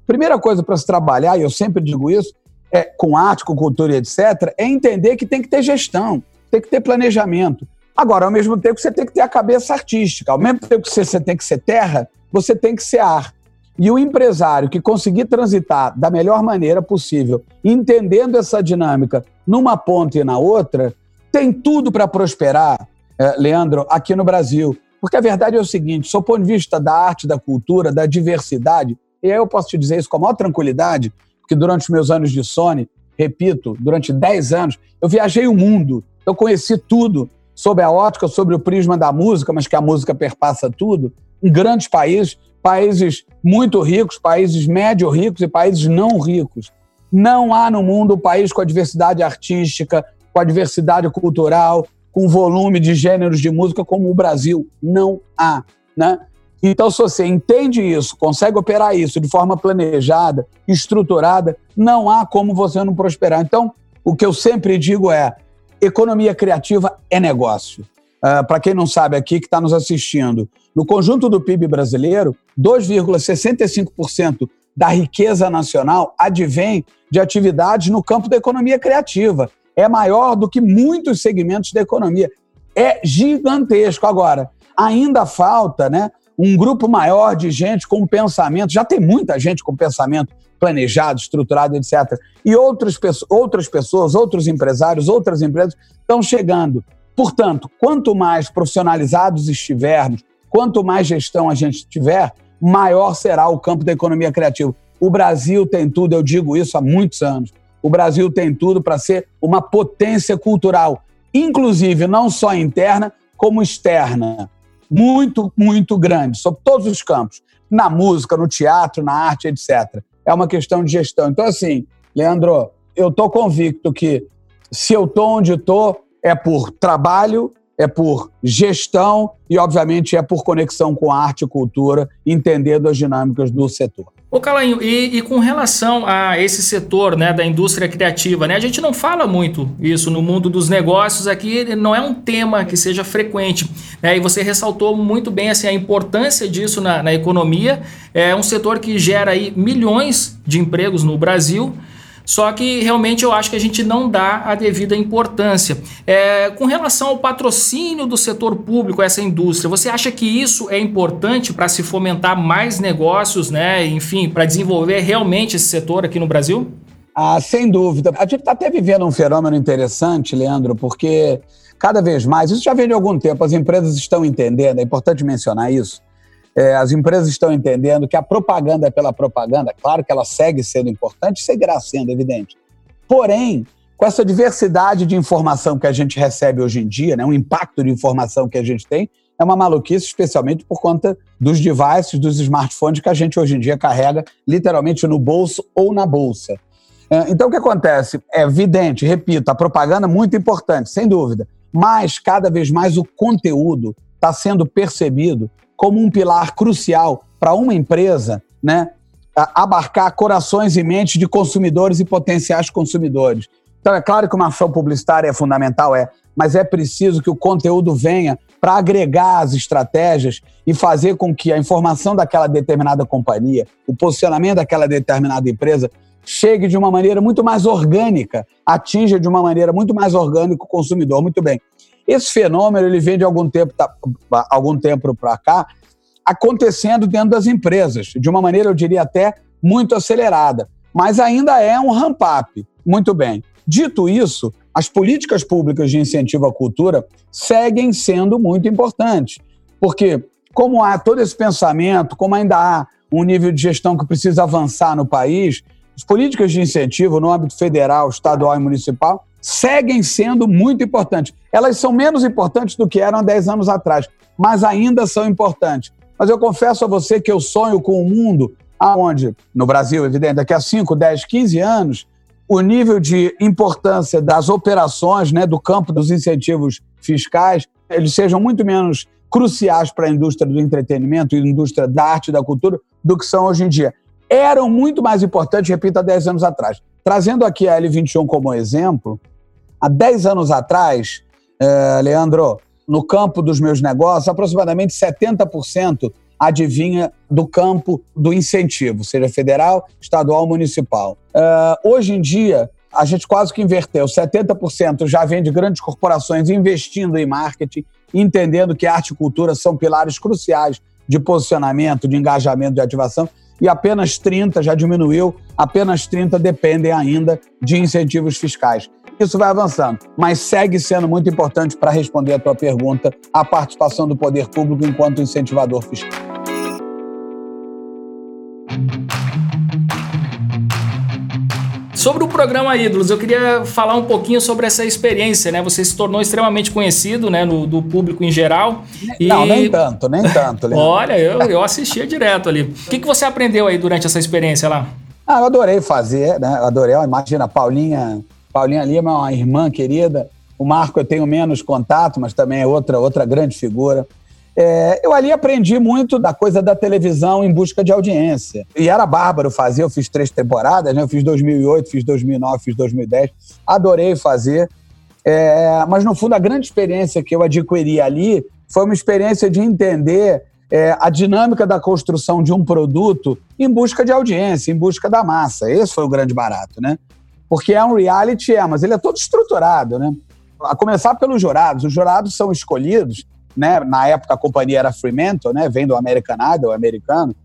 primeira coisa para se trabalhar, e eu sempre digo isso, é, com arte, com cultura etc., é entender que tem que ter gestão, tem que ter planejamento. Agora, ao mesmo tempo, você tem que ter a cabeça artística. Ao mesmo tempo que você, você tem que ser terra, você tem que ser ar. E o empresário que conseguir transitar da melhor maneira possível, entendendo essa dinâmica numa ponta e na outra, tem tudo para prosperar, eh, Leandro, aqui no Brasil. Porque a verdade é o seguinte: do ponto de vista da arte, da cultura, da diversidade, e aí eu posso te dizer isso com a maior tranquilidade, porque durante os meus anos de Sony, repito, durante 10 anos, eu viajei o mundo, eu conheci tudo sobre a ótica, sobre o prisma da música, mas que a música perpassa tudo, em grandes países países muito ricos, países médio ricos e países não ricos. Não há no mundo um país com a diversidade artística, com a diversidade cultural, com volume de gêneros de música como o Brasil. Não há. Né? Então, se você entende isso, consegue operar isso de forma planejada, estruturada, não há como você não prosperar. Então, o que eu sempre digo é: economia criativa é negócio. Uh, Para quem não sabe aqui, que está nos assistindo, no conjunto do PIB brasileiro, 2,65% da riqueza nacional advém de atividades no campo da economia criativa. É maior do que muitos segmentos da economia. É gigantesco. Agora, ainda falta né, um grupo maior de gente com pensamento, já tem muita gente com pensamento planejado, estruturado, etc. E outras, outras pessoas, outros empresários, outras empresas estão chegando. Portanto, quanto mais profissionalizados estivermos, quanto mais gestão a gente tiver, maior será o campo da economia criativa. O Brasil tem tudo, eu digo isso há muitos anos. O Brasil tem tudo para ser uma potência cultural, inclusive não só interna, como externa. Muito, muito grande, sobre todos os campos. Na música, no teatro, na arte, etc. É uma questão de gestão. Então, assim, Leandro, eu estou convicto que se eu estou onde estou, é por trabalho, é por gestão e, obviamente, é por conexão com arte e cultura, entendendo as dinâmicas do setor. Ô Calainho, e, e, com relação a esse setor né, da indústria criativa, né, a gente não fala muito isso no mundo dos negócios aqui, não é um tema que seja frequente. Né, e você ressaltou muito bem assim, a importância disso na, na economia. É um setor que gera aí milhões de empregos no Brasil. Só que realmente eu acho que a gente não dá a devida importância. É, com relação ao patrocínio do setor público essa indústria, você acha que isso é importante para se fomentar mais negócios, né? Enfim, para desenvolver realmente esse setor aqui no Brasil? Ah, sem dúvida. A gente está até vivendo um fenômeno interessante, Leandro, porque cada vez mais, isso já vem de algum tempo, as empresas estão entendendo, é importante mencionar isso, é, as empresas estão entendendo que a propaganda é pela propaganda, claro que ela segue sendo importante, seguirá sendo evidente. Porém, com essa diversidade de informação que a gente recebe hoje em dia, né, um impacto de informação que a gente tem, é uma maluquice, especialmente por conta dos devices, dos smartphones que a gente hoje em dia carrega literalmente no bolso ou na bolsa. É, então, o que acontece? É evidente, repito, a propaganda é muito importante, sem dúvida, mas cada vez mais o conteúdo está sendo percebido como um pilar crucial para uma empresa, né, abarcar corações e mentes de consumidores e potenciais consumidores. Então, é claro que uma ação publicitária é fundamental, é, mas é preciso que o conteúdo venha para agregar as estratégias e fazer com que a informação daquela determinada companhia, o posicionamento daquela determinada empresa, chegue de uma maneira muito mais orgânica, atinja de uma maneira muito mais orgânica o consumidor. Muito bem. Esse fenômeno ele vem de algum tempo, tá, algum tempo para cá acontecendo dentro das empresas, de uma maneira, eu diria até, muito acelerada. Mas ainda é um ramp-up. Muito bem. Dito isso, as políticas públicas de incentivo à cultura seguem sendo muito importantes. Porque, como há todo esse pensamento, como ainda há um nível de gestão que precisa avançar no país, as políticas de incentivo no âmbito federal, estadual e municipal seguem sendo muito importantes. Elas são menos importantes do que eram há 10 anos atrás, mas ainda são importantes. Mas eu confesso a você que eu sonho com um mundo aonde, no Brasil, evidente, daqui a 5, 10, 15 anos, o nível de importância das operações, né, do campo dos incentivos fiscais, eles sejam muito menos cruciais para a indústria do entretenimento e indústria da arte e da cultura do que são hoje em dia. Eram muito mais importantes, repito, há 10 anos atrás. Trazendo aqui a L21 como exemplo, há 10 anos atrás, eh, Leandro, no campo dos meus negócios, aproximadamente 70% adivinha do campo do incentivo, seja federal, estadual municipal. Uh, hoje em dia, a gente quase que inverteu. 70% já vem de grandes corporações investindo em marketing, entendendo que arte e cultura são pilares cruciais de posicionamento, de engajamento, de ativação, e apenas 30 já diminuiu, apenas 30 dependem ainda de incentivos fiscais. Isso vai avançando, mas segue sendo muito importante para responder a tua pergunta a participação do poder público enquanto incentivador fiscal. Sobre o programa Ídolos, eu queria falar um pouquinho sobre essa experiência, né? Você se tornou extremamente conhecido, né, no, do público em geral. E... Não, nem tanto, nem tanto. Olha, eu, eu assistia direto ali. O que, que você aprendeu aí durante essa experiência lá? Ah, eu adorei fazer, né? Eu adorei. Imagina, Paulinha, Paulinha Lima é uma irmã querida. O Marco eu tenho menos contato, mas também é outra, outra grande figura. É, eu ali aprendi muito da coisa da televisão em busca de audiência. E era bárbaro fazer, eu fiz três temporadas, né? Eu fiz 2008, fiz 2009, fiz 2010. Adorei fazer. É, mas, no fundo, a grande experiência que eu adquiri ali foi uma experiência de entender é, a dinâmica da construção de um produto em busca de audiência, em busca da massa. Esse foi o grande barato, né? Porque é um reality, é, mas ele é todo estruturado, né? A começar pelos jurados. Os jurados são escolhidos né? Na época a companhia era Fremantle, né? Vem do American Idol, americano.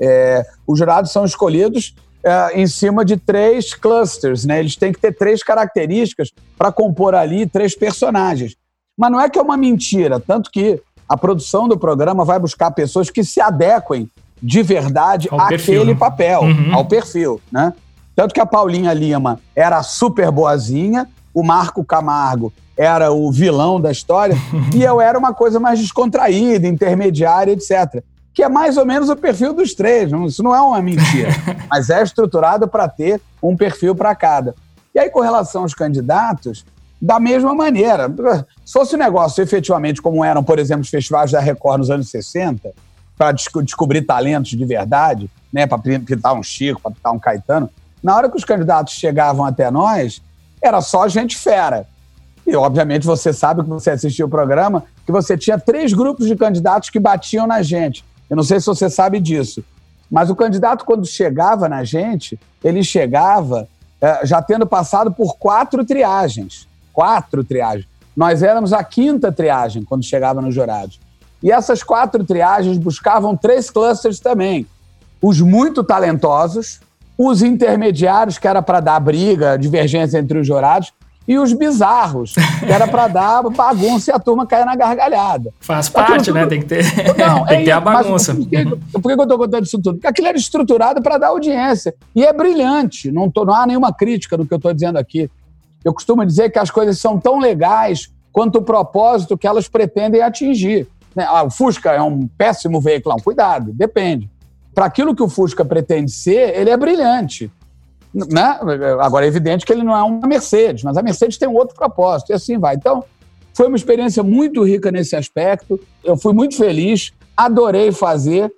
É, os jurados são escolhidos é, em cima de três clusters, né? Eles têm que ter três características para compor ali três personagens. Mas não é que é uma mentira, tanto que a produção do programa vai buscar pessoas que se adequem de verdade ao àquele perfil, né? papel, uhum. ao perfil, né? Tanto que a Paulinha Lima era super boazinha, o Marco Camargo era o vilão da história, e eu era uma coisa mais descontraída, intermediária, etc. Que é mais ou menos o perfil dos três. Isso não é uma mentira, mas é estruturado para ter um perfil para cada. E aí, com relação aos candidatos, da mesma maneira. Se fosse um negócio efetivamente como eram, por exemplo, os festivais da Record nos anos 60, para descobrir talentos de verdade, né, para pintar um Chico, para pintar um Caetano, na hora que os candidatos chegavam até nós, era só gente fera. E, obviamente, você sabe que você assistiu o programa, que você tinha três grupos de candidatos que batiam na gente. Eu não sei se você sabe disso. Mas o candidato, quando chegava na gente, ele chegava é, já tendo passado por quatro triagens. Quatro triagens. Nós éramos a quinta triagem quando chegava nos jurados. E essas quatro triagens buscavam três clusters também. Os muito talentosos, os intermediários, que era para dar briga, divergência entre os jurados, e os bizarros, que era para dar bagunça e a turma cair na gargalhada. Faz parte, tudo... né? Tem que ter, não, tem é, que ter a bagunça. Por que, por que eu estou contando isso tudo? Porque aquilo era estruturado para dar audiência. E é brilhante. Não, tô, não há nenhuma crítica do que eu estou dizendo aqui. Eu costumo dizer que as coisas são tão legais quanto o propósito que elas pretendem atingir. Né? Ah, o Fusca é um péssimo veículo. Cuidado, depende. Para aquilo que o Fusca pretende ser, ele é brilhante. Né? Agora, é evidente que ele não é uma Mercedes, mas a Mercedes tem um outro propósito, e assim vai. Então, foi uma experiência muito rica nesse aspecto. Eu fui muito feliz, adorei fazer,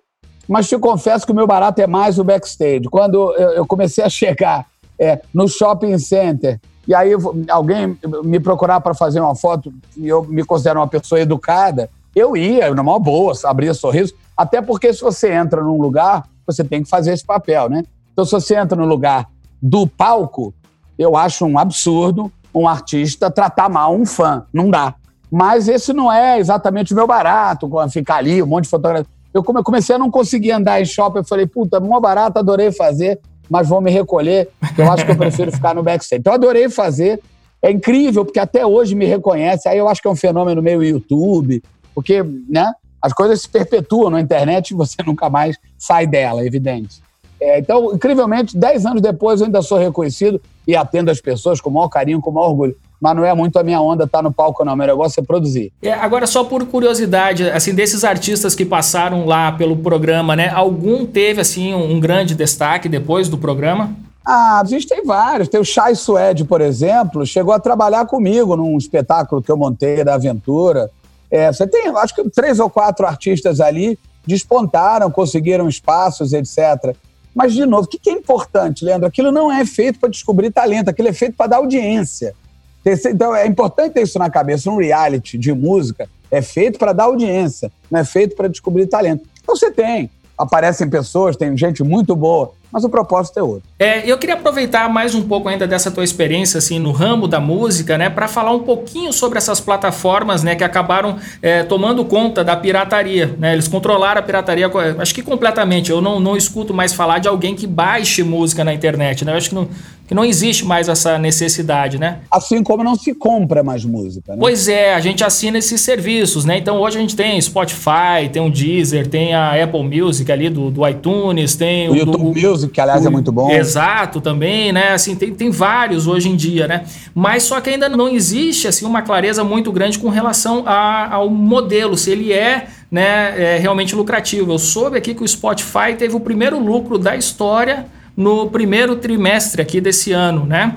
mas te confesso que o meu barato é mais o backstage. Quando eu comecei a chegar é, no shopping center, e aí alguém me procurar para fazer uma foto, e eu me considero uma pessoa educada, eu ia, numa boa, abria sorriso, até porque se você entra num lugar, você tem que fazer esse papel, né? Então, se você entra no lugar do palco, eu acho um absurdo um artista tratar mal um fã. Não dá. Mas esse não é exatamente o meu barato, ficar ali, um monte de fotografia. Eu comecei a não conseguir andar em shopping, eu falei, puta, mó barato, adorei fazer, mas vou me recolher, eu acho que eu prefiro ficar no backstage. Então, adorei fazer. É incrível, porque até hoje me reconhece. Aí eu acho que é um fenômeno meio YouTube, porque, né? As coisas se perpetuam na internet e você nunca mais sai dela, é evidente. É, então, incrivelmente, dez anos depois eu ainda sou reconhecido e atendo as pessoas com o maior carinho, com o maior orgulho. Mas não é muito a minha onda estar tá no palco, não. Meu negócio é produzir. É, agora, só por curiosidade, assim, desses artistas que passaram lá pelo programa, né? Algum teve, assim, um grande destaque depois do programa? Ah, a gente tem vários. Tem o Chai Suede, por exemplo, chegou a trabalhar comigo num espetáculo que eu montei da Aventura. É, você tem, acho que três ou quatro artistas ali despontaram, conseguiram espaços, etc. Mas, de novo, o que é importante, Leandro? Aquilo não é feito para descobrir talento, aquilo é feito para dar audiência. Então, é importante ter isso na cabeça. Um reality de música é feito para dar audiência, não é feito para descobrir talento. Então, você tem. Aparecem pessoas, tem gente muito boa mas o propósito é outro. É, eu queria aproveitar mais um pouco ainda dessa tua experiência assim no ramo da música, né, para falar um pouquinho sobre essas plataformas, né, que acabaram é, tomando conta da pirataria, né? Eles controlaram a pirataria, acho que completamente. Eu não, não escuto mais falar de alguém que baixe música na internet, né? Eu acho que não, que não existe mais essa necessidade, né? Assim como não se compra mais música, né? Pois é, a gente assina esses serviços, né? Então hoje a gente tem Spotify, tem o Deezer, tem a Apple Music ali do, do iTunes, tem o, o YouTube do, Music, que aliás é o, é muito bom. Exato, também, né? Assim, tem, tem vários hoje em dia, né? Mas só que ainda não existe assim uma clareza muito grande com relação a, ao modelo, se ele é né, é realmente lucrativo. Eu soube aqui que o Spotify teve o primeiro lucro da história no primeiro trimestre aqui desse ano, né?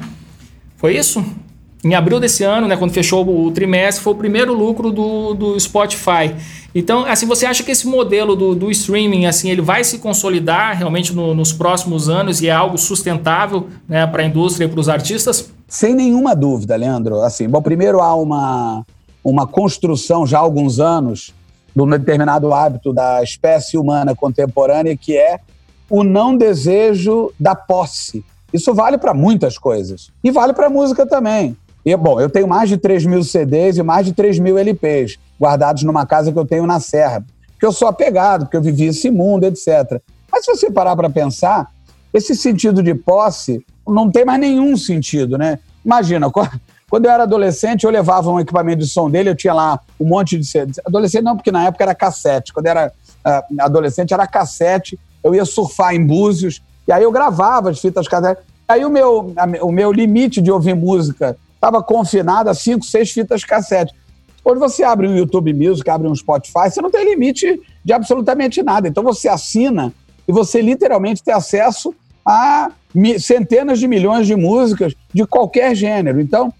Foi isso? Em abril desse ano, né, quando fechou o trimestre, foi o primeiro lucro do, do Spotify. Então, assim, você acha que esse modelo do, do streaming, assim, ele vai se consolidar realmente no, nos próximos anos e é algo sustentável né, para a indústria e para os artistas? Sem nenhuma dúvida, Leandro. Assim, bom, primeiro há uma, uma construção já há alguns anos de um determinado hábito da espécie humana contemporânea que é o não desejo da posse. Isso vale para muitas coisas. E vale para música também. E, bom, eu tenho mais de 3 mil CDs e mais de 3 mil LPs guardados numa casa que eu tenho na Serra. Porque eu sou apegado, porque eu vivi esse mundo, etc. Mas se você parar para pensar, esse sentido de posse não tem mais nenhum sentido, né? Imagina, quando eu era adolescente, eu levava um equipamento de som dele, eu tinha lá um monte de CDs. Adolescente não, porque na época era cassete. Quando eu era uh, adolescente, era cassete eu ia surfar em Búzios, e aí eu gravava as fitas cassete. Aí o meu, o meu limite de ouvir música estava confinado a cinco, seis fitas cassete. Hoje você abre um YouTube Music, abre um Spotify, você não tem limite de absolutamente nada. Então você assina e você literalmente tem acesso a centenas de milhões de músicas de qualquer gênero. Então,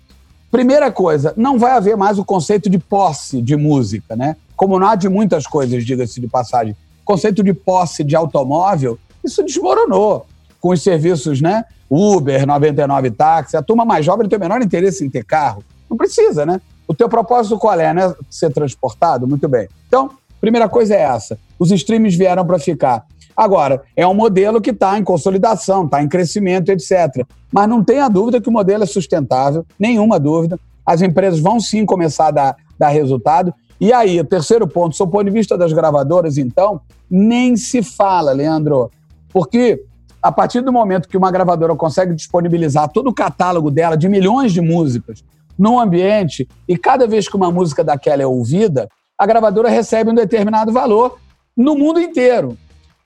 primeira coisa, não vai haver mais o conceito de posse de música, né? Como não há de muitas coisas, diga-se de passagem conceito de posse de automóvel, isso desmoronou com os serviços, né? Uber, 99 táxi. A turma mais jovem não tem o menor interesse em ter carro. Não precisa, né? O teu propósito qual é, né? Ser transportado? Muito bem. Então, primeira coisa é essa. Os streams vieram para ficar. Agora, é um modelo que está em consolidação, está em crescimento, etc. Mas não tenha dúvida que o modelo é sustentável, nenhuma dúvida. As empresas vão sim começar a dar, dar resultado. E aí, o terceiro ponto, do ponto de vista das gravadoras, então, nem se fala, Leandro. Porque a partir do momento que uma gravadora consegue disponibilizar todo o catálogo dela de milhões de músicas num ambiente, e cada vez que uma música daquela é ouvida, a gravadora recebe um determinado valor no mundo inteiro.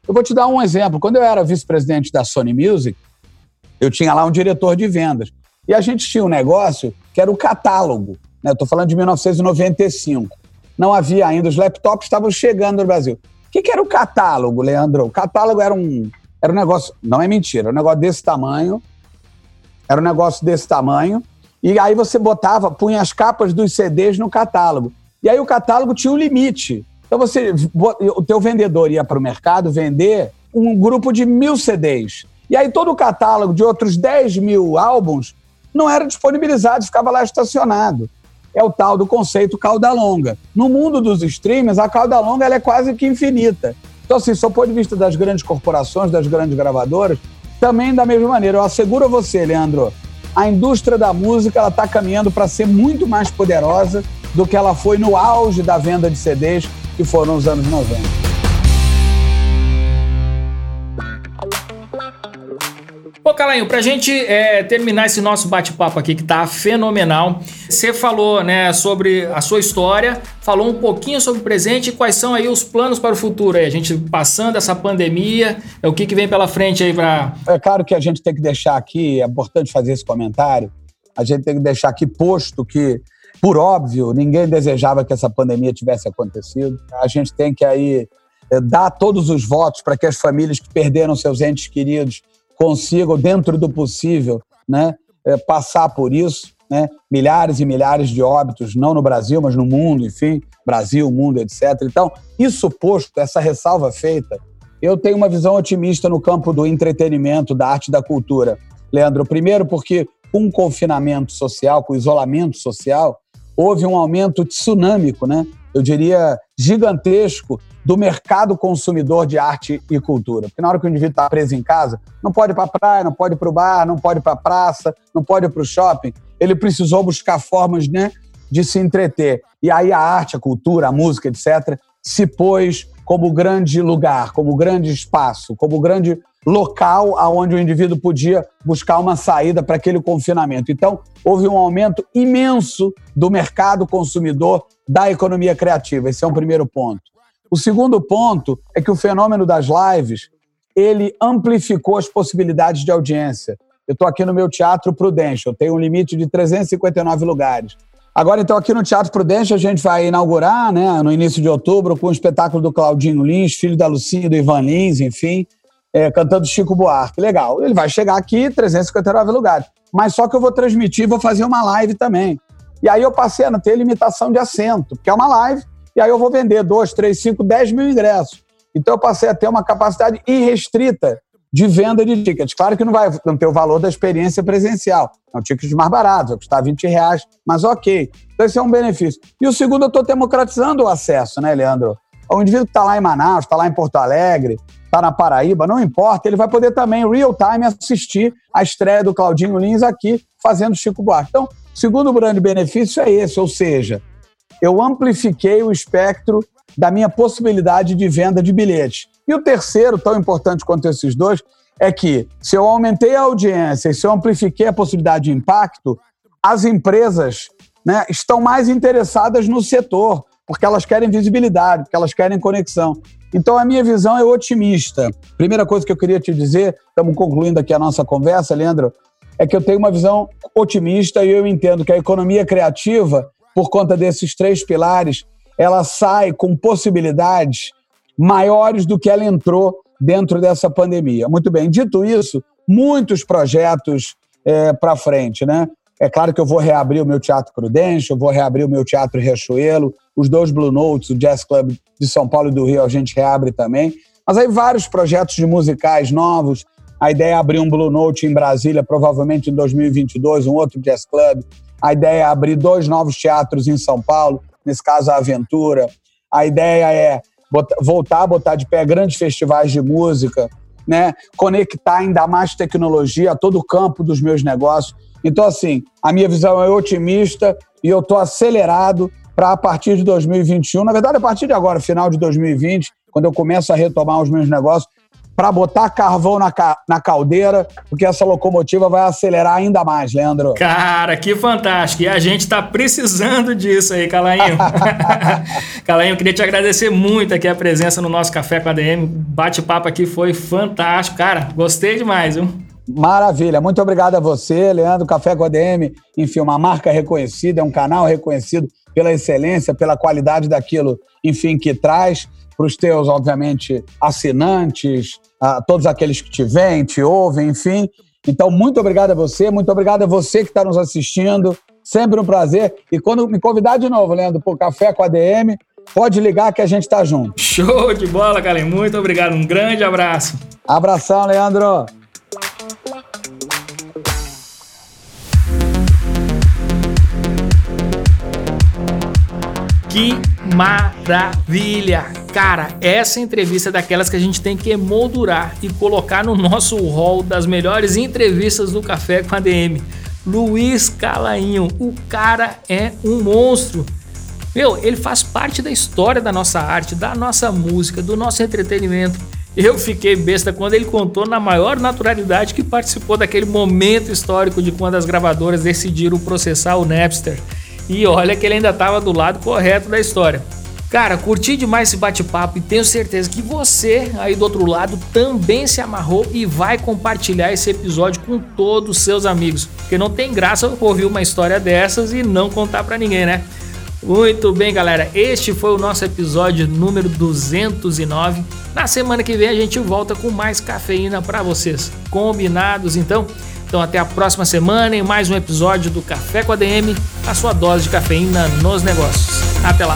Eu vou te dar um exemplo. Quando eu era vice-presidente da Sony Music, eu tinha lá um diretor de vendas. E a gente tinha um negócio que era o catálogo. Né? Estou falando de 1995 não havia ainda, os laptops estavam chegando no Brasil. O que, que era o catálogo, Leandro? O catálogo era um, era um negócio, não é mentira, um negócio desse tamanho, era um negócio desse tamanho, e aí você botava, punha as capas dos CDs no catálogo. E aí o catálogo tinha um limite. Então você, o teu vendedor ia para o mercado vender um grupo de mil CDs. E aí todo o catálogo de outros 10 mil álbuns não era disponibilizado, ficava lá estacionado é o tal do conceito cauda longa. No mundo dos streamers, a cauda longa ela é quase que infinita. Então, assim, só de vista das grandes corporações, das grandes gravadoras, também da mesma maneira. Eu asseguro a você, Leandro, a indústria da música ela está caminhando para ser muito mais poderosa do que ela foi no auge da venda de CDs, que foram os anos 90. Pô, Calainho, pra gente é, terminar esse nosso bate-papo aqui que tá fenomenal, você falou, né, sobre a sua história, falou um pouquinho sobre o presente e quais são aí os planos para o futuro aí, a gente passando essa pandemia, é o que, que vem pela frente aí para... É claro que a gente tem que deixar aqui, é importante fazer esse comentário, a gente tem que deixar aqui posto que, por óbvio, ninguém desejava que essa pandemia tivesse acontecido, a gente tem que aí é, dar todos os votos para que as famílias que perderam seus entes queridos consigam, dentro do possível, né, é, passar por isso. Né? Milhares e milhares de óbitos, não no Brasil, mas no mundo, enfim, Brasil, mundo, etc. Então, isso posto, essa ressalva feita, eu tenho uma visão otimista no campo do entretenimento, da arte e da cultura. Leandro, primeiro porque com o confinamento social, com o isolamento social, houve um aumento tsunâmico, né? Eu diria, gigantesco do mercado consumidor de arte e cultura. Porque na hora que o indivíduo está preso em casa, não pode ir para a praia, não pode ir para o bar, não pode ir para a praça, não pode ir para o shopping. Ele precisou buscar formas né, de se entreter. E aí a arte, a cultura, a música, etc., se pôs como grande lugar, como grande espaço, como grande local aonde o indivíduo podia buscar uma saída para aquele confinamento. Então, houve um aumento imenso do mercado consumidor da economia criativa. Esse é um primeiro ponto. O segundo ponto é que o fenômeno das lives, ele amplificou as possibilidades de audiência. Eu estou aqui no meu Teatro Prudência, eu tenho um limite de 359 lugares. Agora, então, aqui no Teatro Prudência, a gente vai inaugurar, né, no início de outubro, com o espetáculo do Claudinho Lins, filho da Lucinha do Ivan Lins, enfim, é, cantando Chico Buarque. Legal. Ele vai chegar aqui, 359 lugares. Mas só que eu vou transmitir, vou fazer uma live também. E aí eu passei a ter limitação de assento, porque é uma live, e aí eu vou vender 2, 3, 5, 10 mil ingressos. Então eu passei a ter uma capacidade irrestrita de venda de tickets. Claro que não vai ter o valor da experiência presencial. É um ticket mais barato, vai custar 20 reais, mas ok. Então esse é um benefício. E o segundo, eu estou democratizando o acesso, né, Leandro? O indivíduo que está lá em Manaus, está lá em Porto Alegre, está na Paraíba, não importa, ele vai poder também, real time, assistir a estreia do Claudinho Lins aqui, fazendo Chico Buarque. Então, o segundo grande benefício é esse, ou seja, eu amplifiquei o espectro da minha possibilidade de venda de bilhetes. E o terceiro, tão importante quanto esses dois, é que se eu aumentei a audiência e se eu amplifiquei a possibilidade de impacto, as empresas né, estão mais interessadas no setor, porque elas querem visibilidade, porque elas querem conexão. Então, a minha visão é otimista. Primeira coisa que eu queria te dizer, estamos concluindo aqui a nossa conversa, Leandro, é que eu tenho uma visão otimista e eu entendo que a economia criativa, por conta desses três pilares, ela sai com possibilidades maiores do que ela entrou dentro dessa pandemia. Muito bem, dito isso, muitos projetos é, para frente, né? É claro que eu vou reabrir o meu Teatro Prudente, eu vou reabrir o meu Teatro Riachuelo, os dois Blue Notes, o Jazz Club de São Paulo e do Rio, a gente reabre também. Mas aí vários projetos de musicais novos. A ideia é abrir um Blue Note em Brasília, provavelmente em 2022, um outro Jazz Club. A ideia é abrir dois novos teatros em São Paulo, nesse caso a Aventura. A ideia é botar, voltar a botar de pé grandes festivais de música, né? conectar ainda mais tecnologia a todo o campo dos meus negócios. Então, assim, a minha visão é otimista e eu estou acelerado para a partir de 2021, na verdade, a partir de agora, final de 2020, quando eu começo a retomar os meus negócios, para botar carvão na, ca na caldeira, porque essa locomotiva vai acelerar ainda mais, Leandro. Cara, que fantástico. E a gente está precisando disso aí, Calainho. Calainho, queria te agradecer muito aqui a presença no nosso Café com a DM. Bate-papo aqui foi fantástico. Cara, gostei demais, viu? Maravilha, muito obrigado a você, Leandro. Café com a DM, enfim, uma marca reconhecida, é um canal reconhecido pela excelência, pela qualidade daquilo, enfim, que traz para os teus, obviamente, assinantes, a todos aqueles que te veem, te ouvem, enfim. Então, muito obrigado a você, muito obrigado a você que está nos assistindo. Sempre um prazer. E quando me convidar de novo, Leandro, para o Café com a DM, pode ligar que a gente está junto. Show de bola, Kalen. Muito obrigado. Um grande abraço. Abração, Leandro. Que maravilha! Cara, essa entrevista é daquelas que a gente tem que emoldurar e colocar no nosso hall das melhores entrevistas do Café com a DM. Luiz Calainho, o cara é um monstro. Meu, ele faz parte da história da nossa arte, da nossa música, do nosso entretenimento. Eu fiquei besta quando ele contou na maior naturalidade que participou daquele momento histórico de quando as gravadoras decidiram processar o Napster. E olha que ele ainda estava do lado correto da história. Cara, curti demais esse bate-papo e tenho certeza que você aí do outro lado também se amarrou e vai compartilhar esse episódio com todos os seus amigos. Porque não tem graça ouvir uma história dessas e não contar para ninguém, né? Muito bem, galera. Este foi o nosso episódio número 209. Na semana que vem a gente volta com mais cafeína para vocês. Combinados, então? Então até a próxima semana em mais um episódio do Café com a DM, a sua dose de cafeína nos negócios. Até lá.